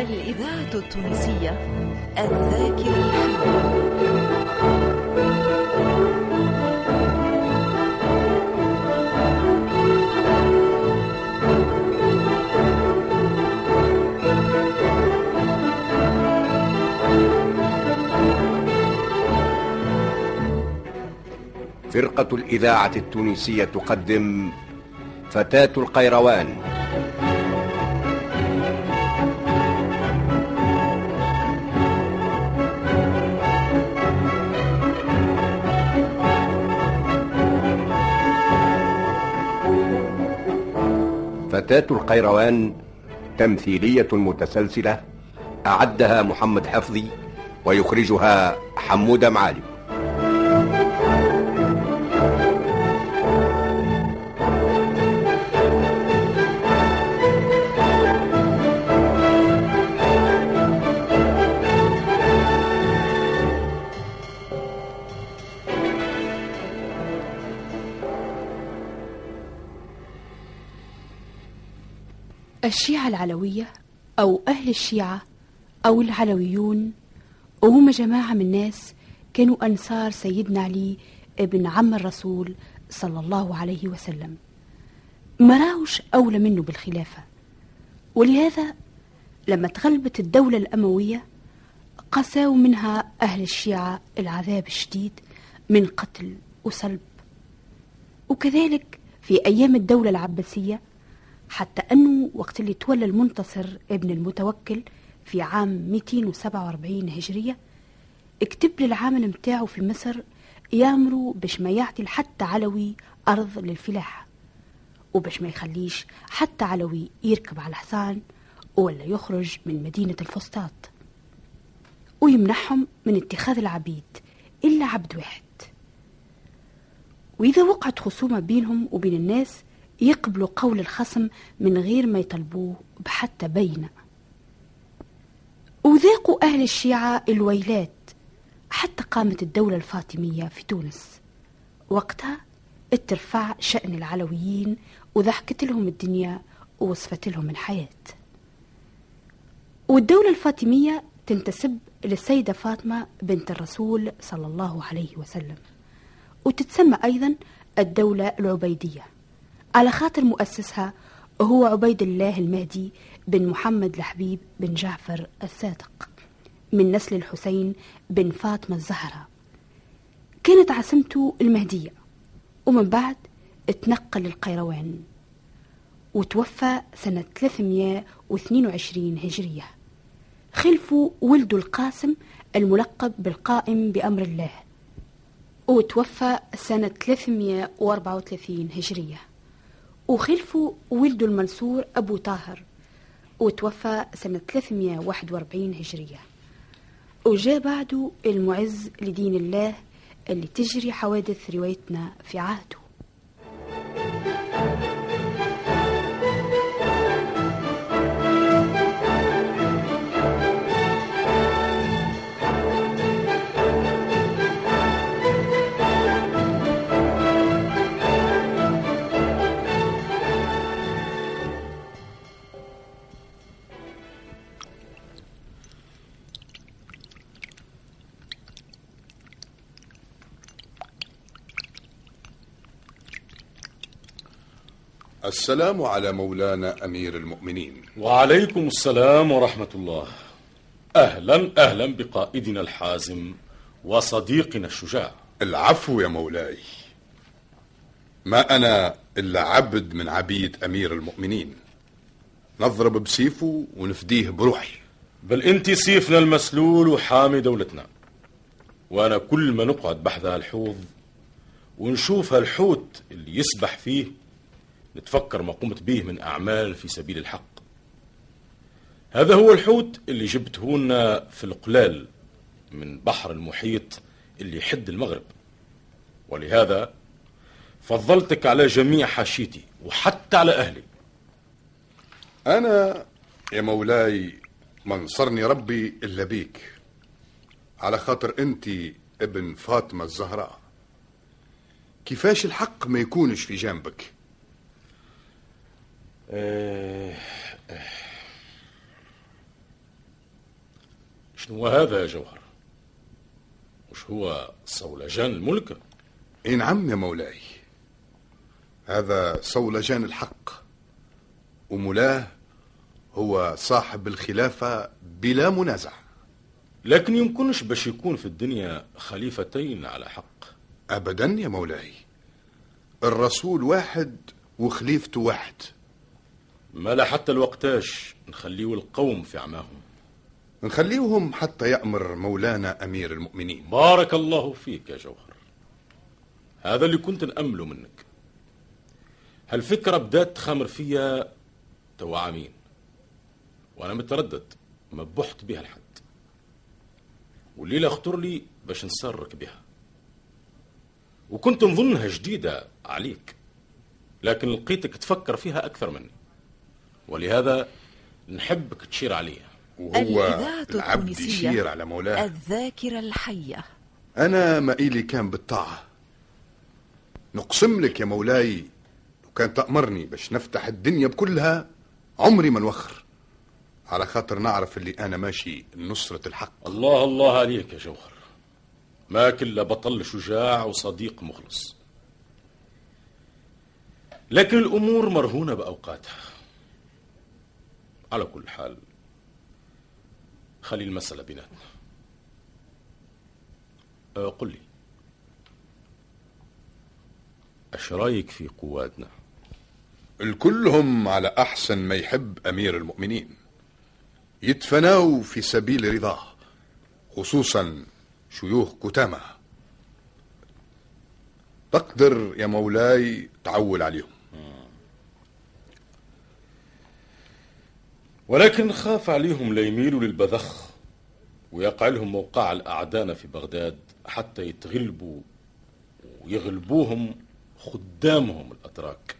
الإذاعة التونسية الذاكرة فرقة الإذاعة التونسية تقدم فتاة القيروان. فتاة القيروان تمثيلية متسلسلة أعدها محمد حفظي ويخرجها حمودة معالم. الشيعة العلوية أو أهل الشيعة أو العلويون وهم جماعة من ناس كانوا أنصار سيدنا علي ابن عم الرسول صلى الله عليه وسلم. ما راوش أولى منه بالخلافة ولهذا لما تغلبت الدولة الأموية قساوا منها أهل الشيعة العذاب الشديد من قتل وسلب. وكذلك في أيام الدولة العباسية حتى أنه وقت اللي تولى المنتصر ابن المتوكل في عام 247 هجرية اكتب للعامل متاعه في مصر يامروا باش ما يعطي حتى علوي أرض للفلاحة وباش ما يخليش حتى علوي يركب على الحصان ولا يخرج من مدينة الفسطاط. ويمنحهم من اتخاذ العبيد إلا عبد واحد. وإذا وقعت خصومة بينهم وبين الناس يقبلوا قول الخصم من غير ما يطلبوه بحتى بينة. وذاقوا أهل الشيعة الويلات حتى قامت الدولة الفاطمية في تونس. وقتها اترفع شأن العلويين وضحكت لهم الدنيا ووصفت لهم الحياة. والدولة الفاطمية تنتسب للسيدة فاطمة بنت الرسول صلى الله عليه وسلم. وتتسمى أيضا الدولة العبيدية. على خاطر مؤسسها هو عبيد الله المهدي بن محمد الحبيب بن جعفر الصادق من نسل الحسين بن فاطمة الزهراء. كانت عاصمته المهدية ومن بعد اتنقل للقيروان وتوفى سنة 322 هجرية خلفه ولده القاسم الملقب بالقائم بأمر الله وتوفى سنة 334 هجرية. وخلفه ولده المنصور أبو طاهر وتوفى سنة 341 هجرية. وجاء بعده المعز لدين الله اللي تجري حوادث روايتنا في عهده. السلام على مولانا أمير المؤمنين. وعليكم السلام ورحمة الله. أهلا أهلا بقائدنا الحازم وصديقنا الشجاع. العفو يا مولاي. ما أنا إلا عبد من عبيد أمير المؤمنين. نضرب بسيفه ونفديه بروحي. بل انت سيفنا المسلول وحامي دولتنا. وأنا كل ما نقعد بحذا الحوض ونشوف هالحوت اللي يسبح فيه نتفكر ما قمت به من أعمال في سبيل الحق. هذا هو الحوت اللي جبته لنا في القلال من بحر المحيط اللي يحد المغرب. ولهذا فضلتك على جميع حاشيتي وحتى على أهلي. أنا يا مولاي ما نصرني ربي إلا بيك على خاطر أنت ابن فاطمة الزهراء. كيفاش الحق ما يكونش في جنبك؟ شنو هذا يا جوهر؟ مش هو صولجان الملك؟ إي نعم يا مولاي. هذا صولجان الحق. ومولاه هو صاحب الخلافة بلا منازع. لكن يمكنش باش يكون في الدنيا خليفتين على حق. أبدا يا مولاي. الرسول واحد وخليفته واحد. ما لا حتى الوقتاش نخليو القوم في عماهم. نخليهم حتى يأمر مولانا أمير المؤمنين. بارك الله فيك يا جوهر. هذا اللي كنت نأمله منك. هالفكرة بدات تخامر فيا توا عامين وأنا متردد ما بحت بها لحد. والليلة خطر لي باش نسرك بها. وكنت نظنها جديدة عليك لكن لقيتك تفكر فيها أكثر مني. ولهذا نحبك تشير عليها وهو العبد يشير على مولاه. الذاكرة الحية. أنا مائلي كان بالطاعة. نقسم لك يا مولاي لو كان تأمرني باش نفتح الدنيا بكلها عمري ما نوخر. على خاطر نعرف اللي أنا ماشي نصرة الحق. الله الله عليك يا جوهر. ما كلا بطل شجاع وصديق مخلص. لكن الأمور مرهونة بأوقاتها. على كل حال خلي المسألة بيناتنا. أه، قل لي إيش رأيك في قواتنا؟ الكلهم على أحسن ما يحب أمير المؤمنين. يتفناوا في سبيل رضاه خصوصا شيوخ كتامة. تقدر يا مولاي تعول عليهم. ولكن نخاف عليهم ليميلوا للبذخ ويقع لهم موقع الأعداء في بغداد حتى يتغلبوا ويغلبوهم خدامهم الأتراك.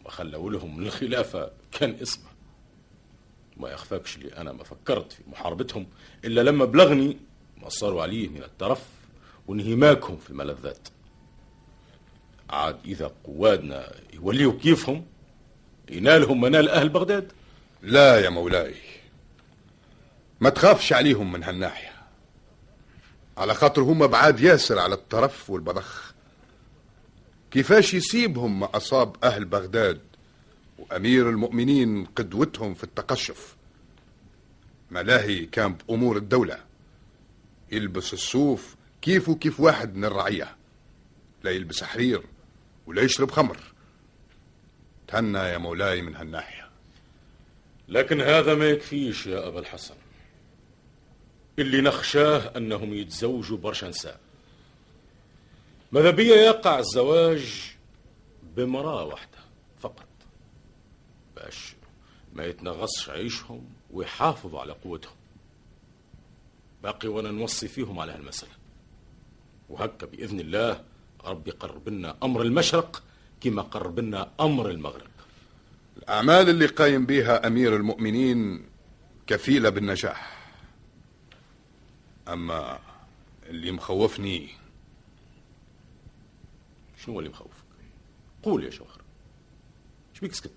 وما خلوا لهم الخلافة كان اسمه. ما يخفاكش لي أنا ما فكرت في محاربتهم إلا لما بلغني ما صاروا عليه من الترف وانهماكهم في الملذات. عاد إذا قوادنا يوليوا كيفهم ينالهم منال أهل بغداد؟ لا يا مولاي. ما تخافش عليهم من هالناحية. على خاطر هم بعاد ياسر على الطرف والبضخ. كيفاش يسيبهم ما أصاب أهل بغداد وأمير المؤمنين قدوتهم في التقشف؟ ملاهي كان بأمور الدولة. يلبس الصوف كيف واحد من الرعية. لا يلبس حرير ولا يشرب خمر. تهنى يا مولاي من هالناحية. لكن هذا ما يكفيش يا أبا الحسن. اللي نخشاه أنهم يتزوجوا برشا نساء ماذا بيا يقع الزواج بمرأة واحدة فقط؟ باش ما يتنغصش عيشهم ويحافظوا على قوتهم. باقي وأنا نوصي فيهم على هالمسألة. وهكا بإذن الله ربي قرب لنا أمر المشرق كما قرب لنا أمر المغرب. الأعمال اللي قايم بها أمير المؤمنين كفيلة بالنجاح. أما اللي مخوفني شنو اللي مخوفك؟ قول يا شوخر. شبيك سكت؟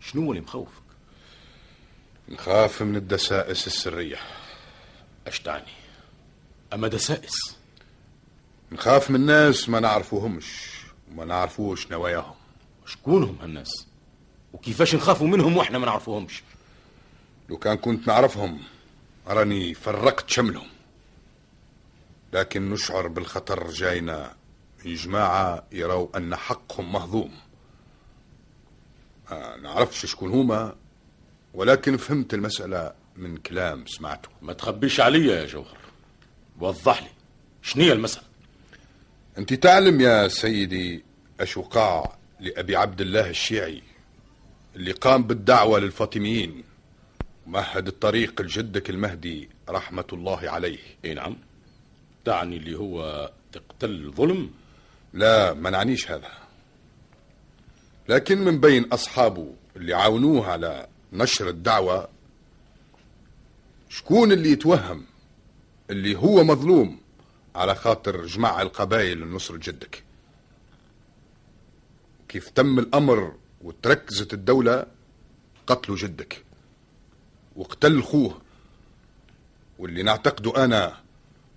شنو اللي مخوفك؟ نخاف من الدسائس السرية. اش تعني؟ أما دسائس؟ نخاف من ناس ما نعرفوهمش وما نعرفوش نواياهم. شكونهم هالناس؟ وكيفاش نخافوا منهم وإحنا ما نعرفوهمش؟ لو كان كنت نعرفهم راني فرقت شملهم. لكن نشعر بالخطر جاينا. من جماعة يروا أن حقهم مهضوم. ما نعرفش شكون هما ولكن فهمت المسألة من كلام سمعته. ما تخبيش عليا يا جوهر. وضح لي شنية المسألة؟ أنت تعلم يا سيدي أش وقع لأبي عبد الله الشيعي اللي قام بالدعوة للفاطميين ومهد الطريق لجدك المهدي رحمة الله عليه. إي نعم. تعني اللي هو تقتل ظلم لا ما نعنيش هذا. لكن من بين أصحابه اللي عاونوه على نشر الدعوة شكون اللي يتوهم اللي هو مظلوم؟ على خاطر جمع القبائل لنصر جدك. كيف تم الأمر وتركزت الدولة قتلوا جدك. واقتل خوه واللي نعتقده أنا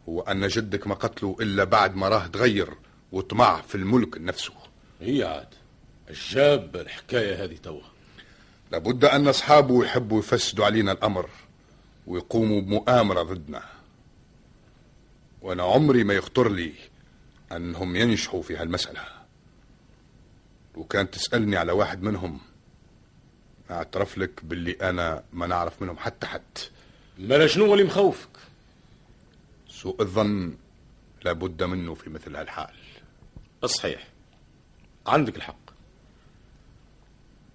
هو أن جدك ما قتله إلا بعد ما راه تغير وطمع في الملك نفسه. هي عاد. الجاب الحكاية هذه توا. لابد أن أصحابه يحبوا يفسدوا علينا الأمر ويقوموا بمؤامرة ضدنا. وأنا عمري ما يخطر لي أنهم ينجحوا في هالمسألة. وكان تسألني على واحد منهم أعترف لك باللي أنا ما نعرف منهم حتى حد. ما شنو اللي مخوفك؟ سوء الظن لابد منه في مثل هالحال. صحيح عندك الحق.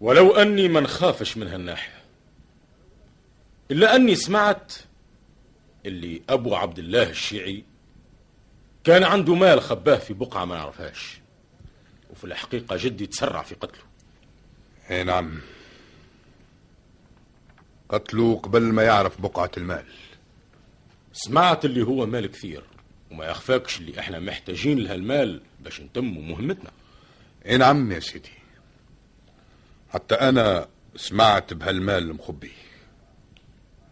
ولو أني ما نخافش من هالناحية. إلا أني سمعت اللي أبو عبد الله الشيعي كان عنده مال خباه في بقعة ما نعرفهاش وفي الحقيقة جدي تسرع في قتله. اي نعم. قتلوا قبل ما يعرف بقعة المال. سمعت اللي هو مال كثير وما يخفاكش اللي إحنا محتاجين لهالمال باش نتموا مهمتنا. اي نعم يا سيدي. حتى أنا سمعت بهالمال المخبي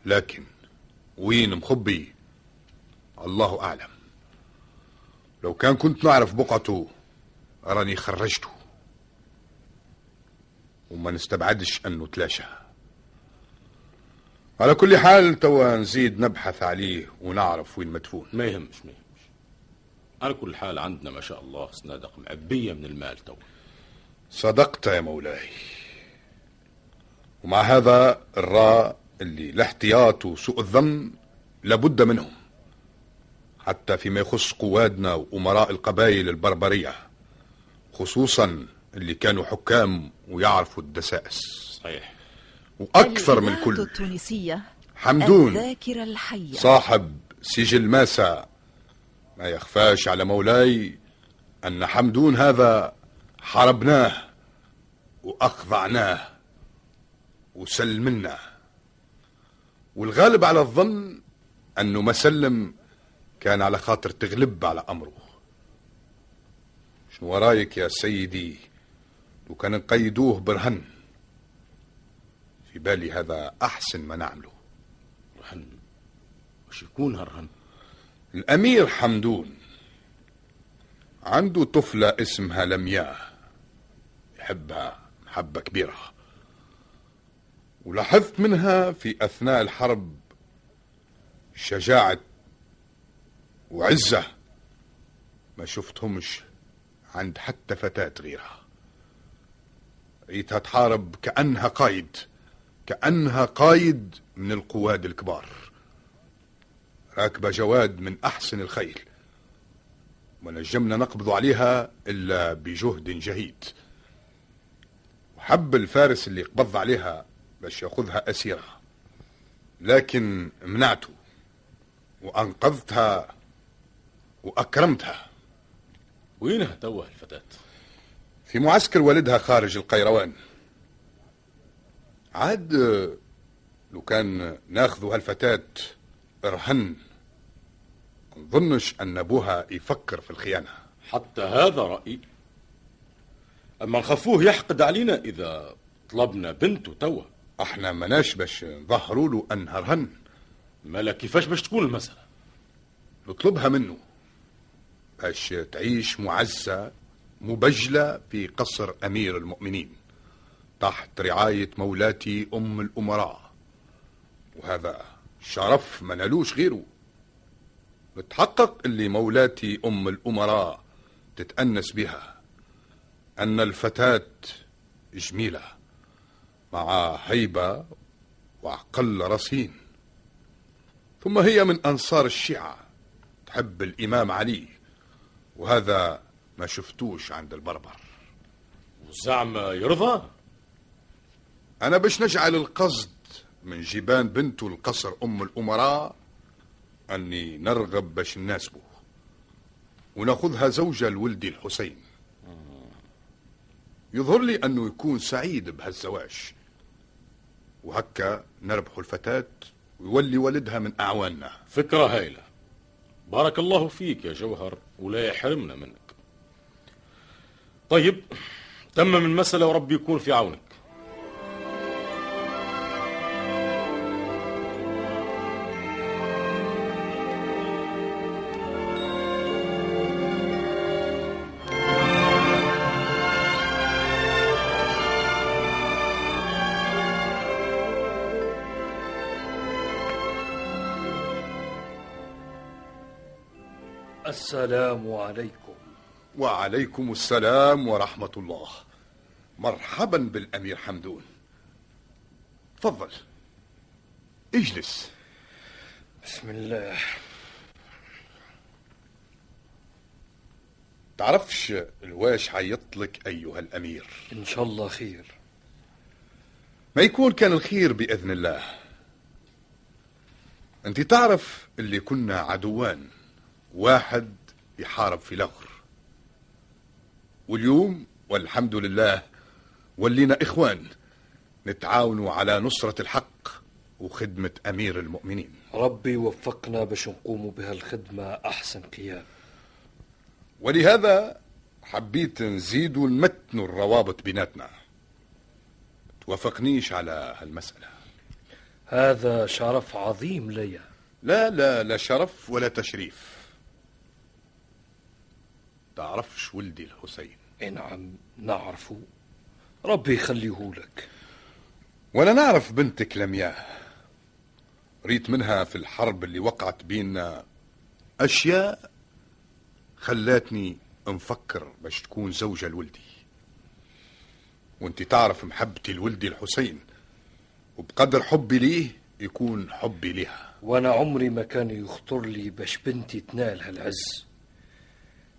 لكن وين مخبي؟ الله أعلم. لو كان كنت نعرف بقعته راني خرجته. وما نستبعدش انه تلاشى على كل حال توا نزيد نبحث عليه ونعرف وين مدفون. ما يهمش ما يهمش. على كل حال عندنا ما شاء الله صنادق معبية من المال تو صدقت يا مولاي. ومع هذا الراء اللي الاحتياط وسوء الظن لابد منهم. حتى فيما يخص قوادنا وأمراء القبائل البربرية خصوصا اللي كانوا حكام ويعرفوا الدسائس صحيح. وأكثر من كل التونسية حمدون الذاكرة الحية صاحب سجل ماسا ما يخفاش على مولاي أن حمدون هذا حاربناه وأخضعناه وسلمناه. والغالب على الظن أنه ما سلم كان على خاطر تغلب على أمره. شنو رايك يا سيدي؟ لو كان نقيدوه برهن. في بالي هذا أحسن ما نعمله. رهن وش يكون هالرهن؟ الأمير حمدون عنده طفلة اسمها لمياء. يحبها محبة كبيرة. ولاحظت منها في أثناء الحرب شجاعة وعزة ما شفتهمش عند حتى فتاة غيرها. ريتها تحارب كأنها قايد كأنها قايد من القواد الكبار. راكبة جواد من أحسن الخيل. ما نجمنا نقبض عليها إلا بجهد جهيد. وحب الفارس اللي قبض عليها باش يأخذها أسيرة لكن منعته وأنقذتها وأكرمتها. وينها توه الفتاة في معسكر والدها خارج القيروان. عاد لو كان ناخذ هالفتاة رهن نظنش أن أبوها يفكر في الخيانة. حتى هذا رأيي. أما نخافوه يحقد علينا إذا طلبنا بنته توا. أحنا مناش باش نظهروا له أنها رهن مالا كيفاش باش تكون المسألة؟ نطلبها منه. باش تعيش معزة مبجلة في قصر أمير المؤمنين تحت رعاية مولاتي أم الأمراء. وهذا شرف ما نالوش غيره. بتحقق اللي مولاتي أم الأمراء تتأنس بها أن الفتاة جميلة مع هيبة وعقل رصين. ثم هي من أنصار الشيعة تحب الإمام علي. وهذا ما شفتوش عند البربر. وزعما يرضى؟ أنا باش نجعل القصد من جبان بنته القصر أم الأمراء أني نرغب باش نناسبه. ونأخذها زوجة لولدي الحسين. يظهر لي أنه يكون سعيد بهالزواج. وهكا نربح الفتاة ويولي والدها من أعواننا. فكرة هايلة. بارك الله فيك يا جوهر ولا يحرمنا منك. طيب تمم المسألة وربي يكون في عونك. السلام عليكم. وعليكم السلام ورحمة الله. مرحبا بالأمير حمدون. تفضل. اجلس. بسم الله. تعرفش الواش حيطلك أيها الأمير؟ إن شاء الله خير. ما يكون كان الخير بإذن الله. أنت تعرف اللي كنا عدوان. واحد يحارب في لغر واليوم والحمد لله ولينا إخوان نتعاونوا على نصرة الحق وخدمة أمير المؤمنين. ربي وفقنا باش نقوموا بهالخدمة أحسن قيام. ولهذا حبيت نزيد ونمتن الروابط بيناتنا. توافقنيش على هالمسألة. هذا شرف عظيم لي لا لا لا شرف ولا تشريف. تعرفش ولدي الحسين. نعم نعرفه ربي يخليه لك. ولا نعرف بنتك لمياه. ريت منها في الحرب اللي وقعت بيننا أشياء خلاتني نفكر باش تكون زوجة لولدي. وانت تعرف محبتي لولدي الحسين وبقدر حبي ليه يكون حبي لها وأنا عمري ما كان يخطر لي باش بنتي تنال هالعز.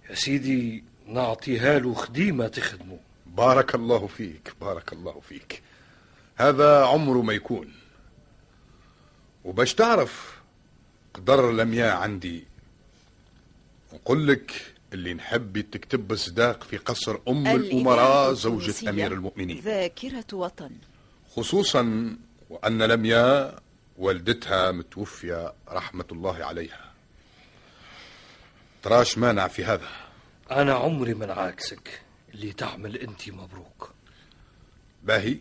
يا سيدي نعطيها له خديمة تخدمه. بارك الله فيك بارك الله فيك. هذا عمره ما يكون وباش تعرف قدر لمياء عندي. نقول لك اللي نحب تكتب صداق في قصر أم الأمراء زوجة أمير المؤمنين. ذاكرة وطن. خصوصا وأن لمياء والدتها متوفية رحمة الله عليها. تراش مانع في هذا. أنا عمري من عاكسك اللي تعمل أنت مبروك. باهي.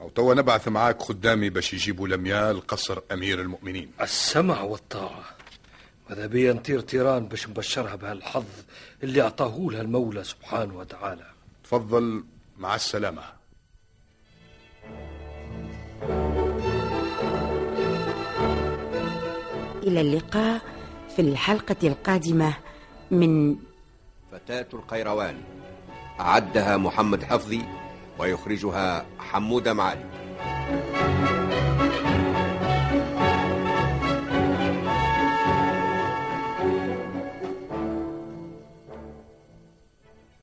أو توا نبعث معاك خدامي باش يجيبوا لمياء لقصر أمير المؤمنين. السمع والطاعة. ماذا بيا نطير طيران باش نبشرها بهالحظ اللي أعطاه لها المولى سبحانه وتعالى؟ تفضل مع السلامة. إلى اللقاء. في الحلقة القادمة من فتاة القيروان أعدها محمد حفظي ويخرجها حمودة معالي.